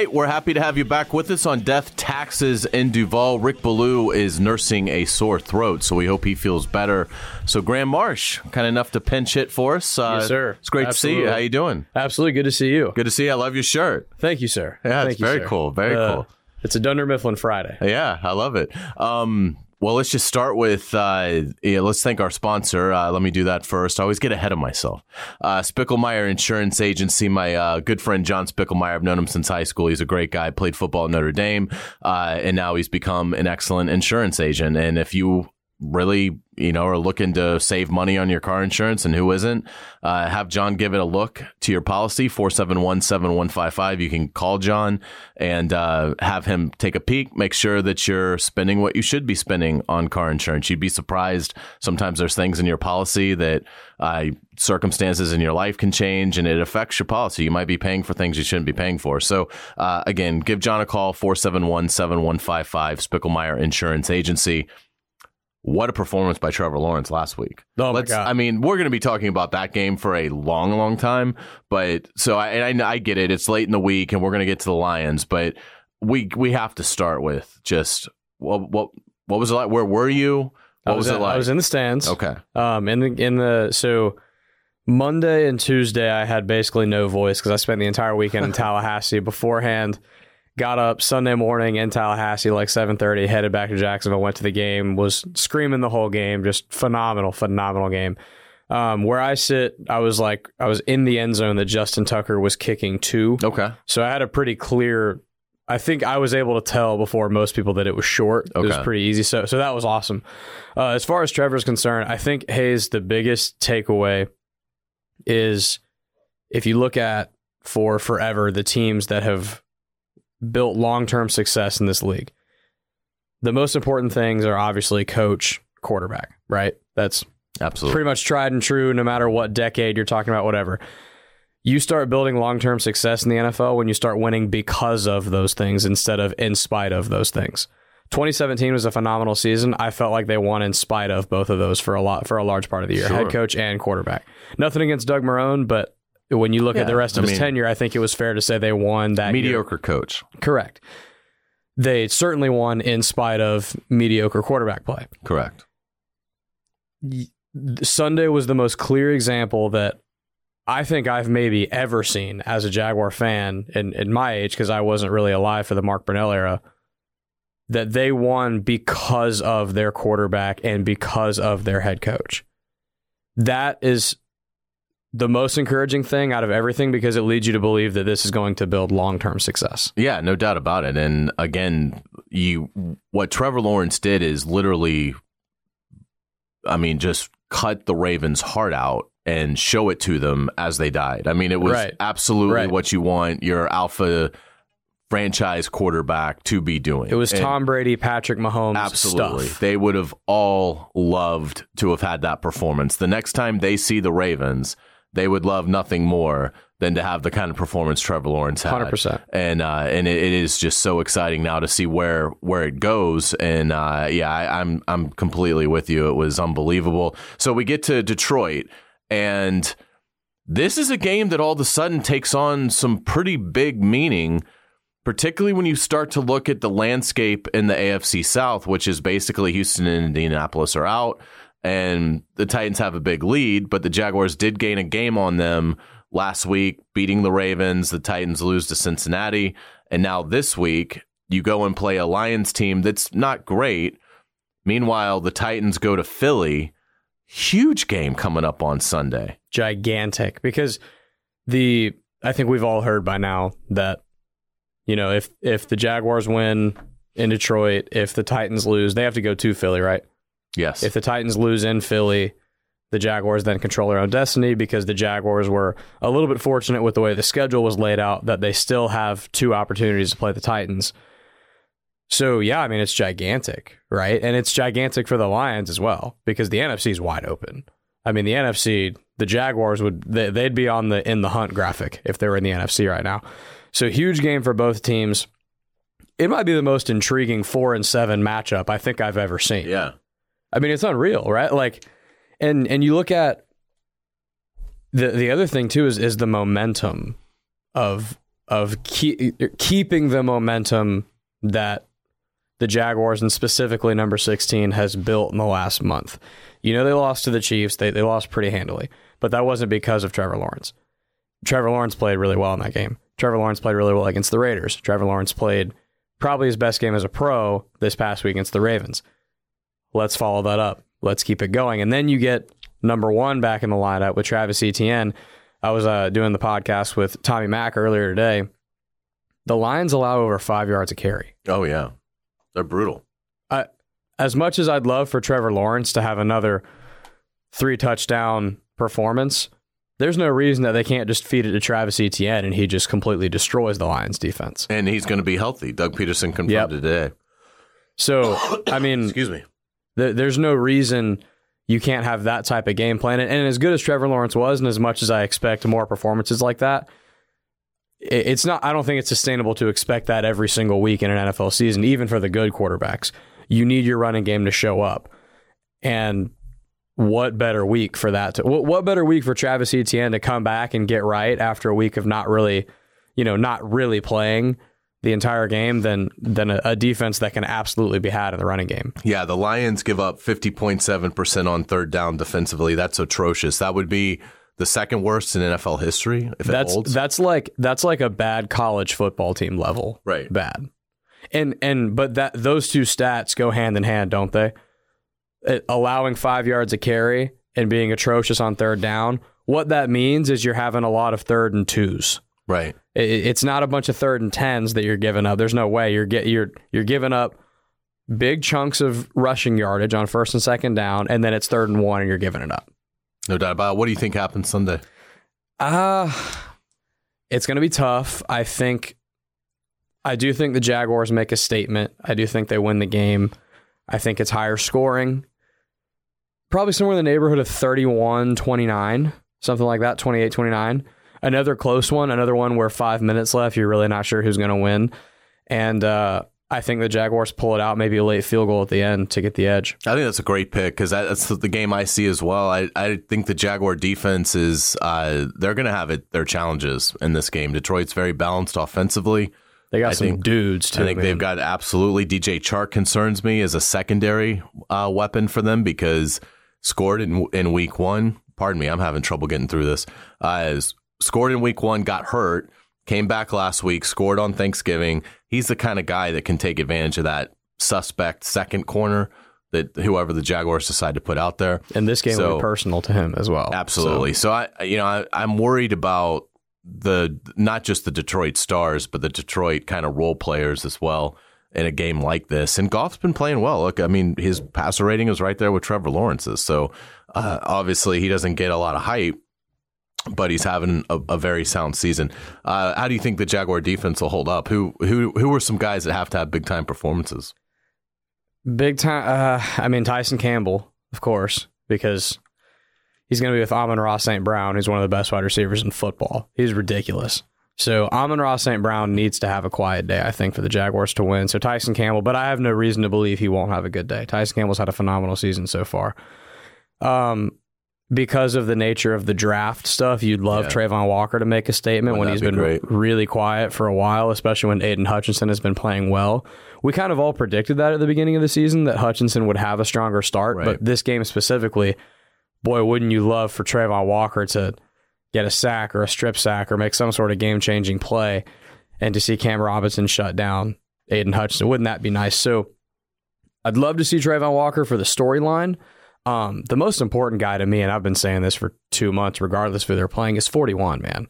Right, we're happy to have you back with us on Death Taxes in Duval. Rick Ballou is nursing a sore throat, so we hope he feels better. So, Graham Marsh, kind of enough to pinch hit for us. Uh, Yes, sir. It's great to see you. How you doing? Absolutely good to see you. Good to see you. I love your shirt. Thank you, sir. Yeah, Thank it's you, very sir. cool. Very Uh, cool. It's a Dunder Mifflin Friday. Yeah, I love it. Um, well, let's just start with uh, yeah, let's thank our sponsor. Uh, let me do that first. I always get ahead of myself. Uh, Spicklemeyer Insurance Agency. My uh, good friend John Spicklemeyer. I've known him since high school. He's a great guy. Played football at Notre Dame, uh, and now he's become an excellent insurance agent. And if you really you know are looking to save money on your car insurance and who isn't uh, have john give it a look to your policy 471-7155 you can call john and uh, have him take a peek make sure that you're spending what you should be spending on car insurance. You'd be surprised. Sometimes there's things in your policy that uh, circumstances in your life can change and it affects your policy. You might be paying for things you shouldn't be paying for. So uh, again give john a call 471-7155 spicklemeyer insurance agency what a performance by Trevor Lawrence last week. Oh, my Let's, God. I mean, we're going to be talking about that game for a long, long time. But so I, I, I get it. It's late in the week, and we're going to get to the Lions. But we we have to start with just what what what was it like? Where were you? What was, in, it like? I was in the stands. okay. Um, in the in the so Monday and Tuesday, I had basically no voice because I spent the entire weekend in Tallahassee beforehand. Got up Sunday morning in Tallahassee like seven thirty, headed back to Jacksonville, went to the game, was screaming the whole game, just phenomenal, phenomenal game. Um, where I sit, I was like, I was in the end zone that Justin Tucker was kicking to. Okay. So I had a pretty clear. I think I was able to tell before most people that it was short. It was pretty easy. So so that was awesome. Uh, as far as Trevor's concerned, I think Hayes the biggest takeaway is if you look at for forever the teams that have built long term success in this league. The most important things are obviously coach, quarterback, right? That's Absolutely. pretty much tried and true no matter what decade you're talking about whatever you start building long-term success in the NFL when you start winning because of those things instead of in spite of those things 2017 was a phenomenal season i felt like they won in spite of both of those for a lot for a large part of the year Sure. head coach and quarterback nothing against doug marrone but when you look Yeah, at the rest of I his mean- tenure i think it was fair to say they won that year. Mediocre coach. correct they certainly won in spite of mediocre quarterback play Correct. Sunday was the most clear example that I think I've maybe ever seen as a Jaguar fan in, in my age, because I wasn't really alive for the Mark Brunell era, that they won because of their quarterback and because of their head coach. That is the most encouraging thing out of everything because it leads you to believe that this is going to build long term success. Yeah, no doubt about it. And again, you what Trevor Lawrence did is literally I mean, just cut the Ravens' heart out and show it to them as they died. I mean, it was Right. absolutely Right. what you want your alpha franchise quarterback to be doing. It was And Tom Brady, Patrick Mahomes Absolutely. stuff. They would have all loved to have had that performance. The next time they see the Ravens, they would love nothing more than to have the kind of performance Trevor Lawrence had. 100%. And uh, and it, it is just so exciting now to see where where it goes. And uh, yeah, I, I'm I'm completely with you. It was unbelievable. So we get to Detroit, and this is a game that all of a sudden takes on some pretty big meaning particularly when you start to look at the landscape in the AFC South, which is basically Houston and Indianapolis are out, and the Titans have a big lead, but the Jaguars did gain a game on them last week, beating the Ravens. The Titans lose to Cincinnati, and now this week you go and play a Lions team that's not great. Meanwhile, the Titans go to Philly. Huge game coming up on Sunday. gigantic because the I think we've all heard by now that you know if if the Jaguars win in Detroit, if the Titans lose, they have to go to Philly, right? Yes. If the Titans lose in Philly, the Jaguars then control their own destiny because the Jaguars were a little bit fortunate with the way the schedule was laid out that they still have two opportunities to play the Titans. So yeah, I mean it's gigantic, right? And it's gigantic for the Lions as well because the NFC is wide open. I mean the NFC, the Jaguars would they, they'd be on the in the hunt graphic if they were in the NFC right now. So huge game for both teams. It might be the most intriguing four and seven matchup I think I've ever seen. yeah. I mean, it's unreal, right? Like, and and you look at the the other thing too is is the momentum of of keep, keeping the momentum that the Jaguars and specifically number 16 has built in the last month. You know, they lost to the Chiefs, they, they lost pretty handily, but that wasn't because of Trevor Lawrence. Trevor Lawrence played really well in that game. Trevor Lawrence played really well against the Raiders. Trevor Lawrence played probably his best game as a pro this past week against the Ravens. Let's follow that up. Let's keep it going. And then you get number one back in the lineup with Travis Etienne. I was uh, doing the podcast with Tommy Mack earlier today. The Lions allow over five yards a carry. Oh yeah, they're brutal. I, as much as I'd love for Trevor Lawrence to have another three touchdown performance, there's no reason that they can't just feed it to Travis Etienne and he just completely destroys the Lions defense. And he's going to be healthy. Doug Pederson confirmed Yep. today. So, I mean, Excuse me. There, there's no reason you can't have that type of game plan. And, as good as Trevor Lawrence was, and as much as I expect more performances like that, it, it's not. I don't think it's sustainable to expect that every single week in an NFL season, even for the good quarterbacks. You need your running game to show up, and what better week for that? To, what better week for Travis Etienne to come back and get right after a week of not really, you know, not really playing the entire game than than a, a defense that can absolutely be had in the running game. Yeah, the Lions give up 50.7% on third down defensively. That's atrocious. That would be the second worst in NFL history if it that's holds. that's like that's like a bad college football team level Right. bad and and but that those two stats go hand in hand don't they It- allowing five yards a carry and being atrocious on third down what that means is you're having a lot of third and twos right. It- it's not a bunch of third and tens that you're giving up there's no way you're get you're you're giving up big chunks of rushing yardage on first and second down and then it's third and one and you're giving it up No doubt about it. What do you think happens Sunday? Uh it's going to be tough. I think I do think the Jaguars make a statement. I do think they win the game. I think it's higher scoring. Probably somewhere in the neighborhood of 31-29, something like that, 28-29. Another close one, another one where 5 minutes left, you're really not sure who's going to win. And uh I think the Jaguars pull it out, maybe a late field goal at the end to get the edge. I think that's a great pick because that's the game I see as well. I, I think the Jaguar defense is uh, they're going to have it their challenges in this game. Detroit's very balanced offensively. They got I some think- dudes too. I think man. they've got absolutely DJ Chark concerns me as a secondary uh, weapon for them because scored in in week one. Pardon me, I'm having trouble getting through this. Uh, scored in week one, got hurt, came back last week, scored on Thanksgiving. He's the kind of guy that can take advantage of that suspect second corner that whoever the Jaguars decide to put out there. and this game will be personal to him as well. Absolutely. So, I, you know, I, I'm worried about the not just the Detroit Stars, but the Detroit kind of role players as well in a game like this. And Goff's been playing well. Look, I mean, his passer rating is right there with Trevor Lawrence's. So, uh, obviously, he doesn't get a lot of hype. But he's having a, a very sound season. Uh, how do you think the Jaguar defense will hold up? Who who who are some guys that have to have big time performances? Big time. Uh, I mean, Tyson Campbell, of course, because he's going to be with Amon-Ra St. Brown, who's one of the best wide receivers in football. He's ridiculous. So Amon-Ra St. Brown needs to have a quiet day, I think, for the Jaguars to win. So Tyson Campbell, but I have no reason to believe he won't have a good day. Tyson Campbell's had a phenomenal season so far. Um, because of the nature of the draft stuff, you'd love Yeah. Travon Walker to make a statement Wouldn't when that he's be been great? really quiet for a while, especially when Aidan Hutchinson has been playing well. We kind of all predicted that at the beginning of the season that Hutchinson would have a stronger start, Right. but this game specifically, boy, wouldn't you love for Travon Walker to get a sack or a strip sack or make some sort of game changing play and to see Cam Robinson shut down Aidan Hutchinson. Wouldn't that be nice? So I'd love to see Travon Walker for the storyline. Um, the most important guy to me, and I've been saying this for two months, regardless of who they're playing, is 41, man.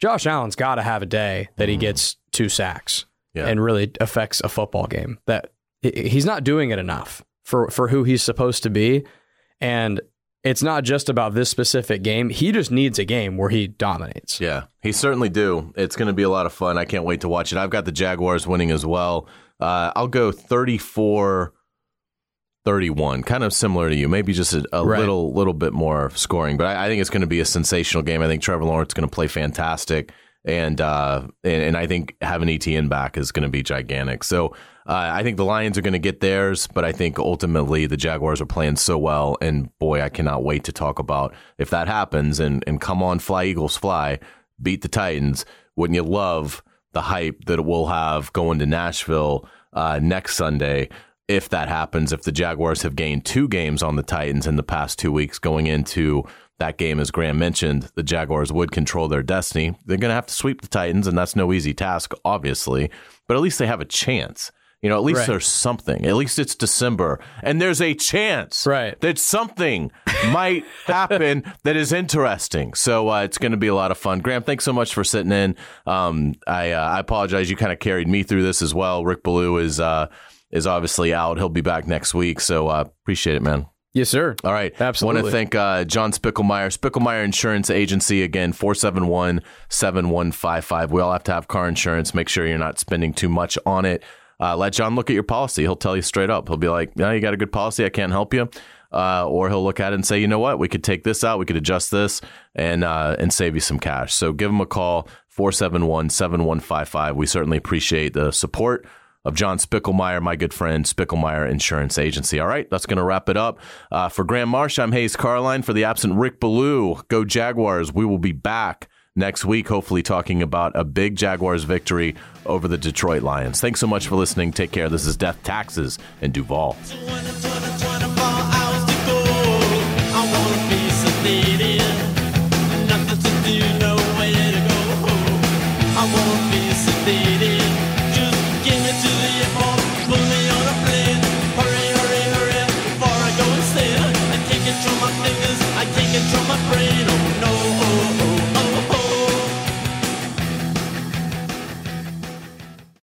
Josh Allen's got to have a day that he gets two sacks Yeah. and really affects a football game. That he's not doing it enough for for who he's supposed to be, and it's not just about this specific game. He just needs a game where he dominates. Yeah, he certainly do. It's going to be a lot of fun. I can't wait to watch it. I've got the Jaguars winning as well. Uh, I'll go 34 31, kind of similar to you. Maybe just a, a Right. little little bit more scoring, but I, I think it's going to be a sensational game. I think Trevor Lawrence is going to play fantastic. And, uh, and and I think having Etienne back is going to be gigantic. So uh, I think the Lions are going to get theirs, but I think ultimately the Jaguars are playing so well. And boy, I cannot wait to talk about if that happens. And and come on, fly Eagles, fly! Beat the Titans. wouldn't you love the hype that we'll have going to Nashville uh, next Sunday? If that happens, if the Jaguars have gained two games on the Titans in the past two weeks, going into that game, as Graham mentioned, the Jaguars would control their destiny. They're going to have to sweep the Titans, and that's no easy task, obviously, but at least they have a chance. You know, at least Right. there's something. At least it's December, and there's a chance Right. that something might happen that is interesting. So uh, it's going to be a lot of fun. Graham, thanks so much for sitting in. Um, I uh, I apologize. You kind of carried me through this as well. Rick Ballou is uh, is obviously out. He'll be back next week. So uh, appreciate it, man. Yes, sir. All right. Absolutely. Want to thank uh, John Spickelmeyer, Spickelmeyer Insurance Agency, again, 471 7155. We all have to have car insurance. Make sure you're not spending too much on it. Uh, let John look at your policy. He'll tell you straight up. He'll be like, no, you got a good policy. I can't help you. Uh, or he'll look at it and say, you know what? We could take this out. We could adjust this and, uh, and save you some cash. So give him a call, 471 7155. We certainly appreciate the support of John Spickelmeyer, my good friend, Spickelmeyer Insurance Agency. All right, that's going to wrap it up. Uh, for Graham Marsh, I'm Hayes Carline. For the absent Rick Ballou, go Jaguars. We will be back next week, hopefully talking about a big Jaguars victory over the Detroit Lions. Thanks so much for listening. Take care. This is Death Taxes and Duval.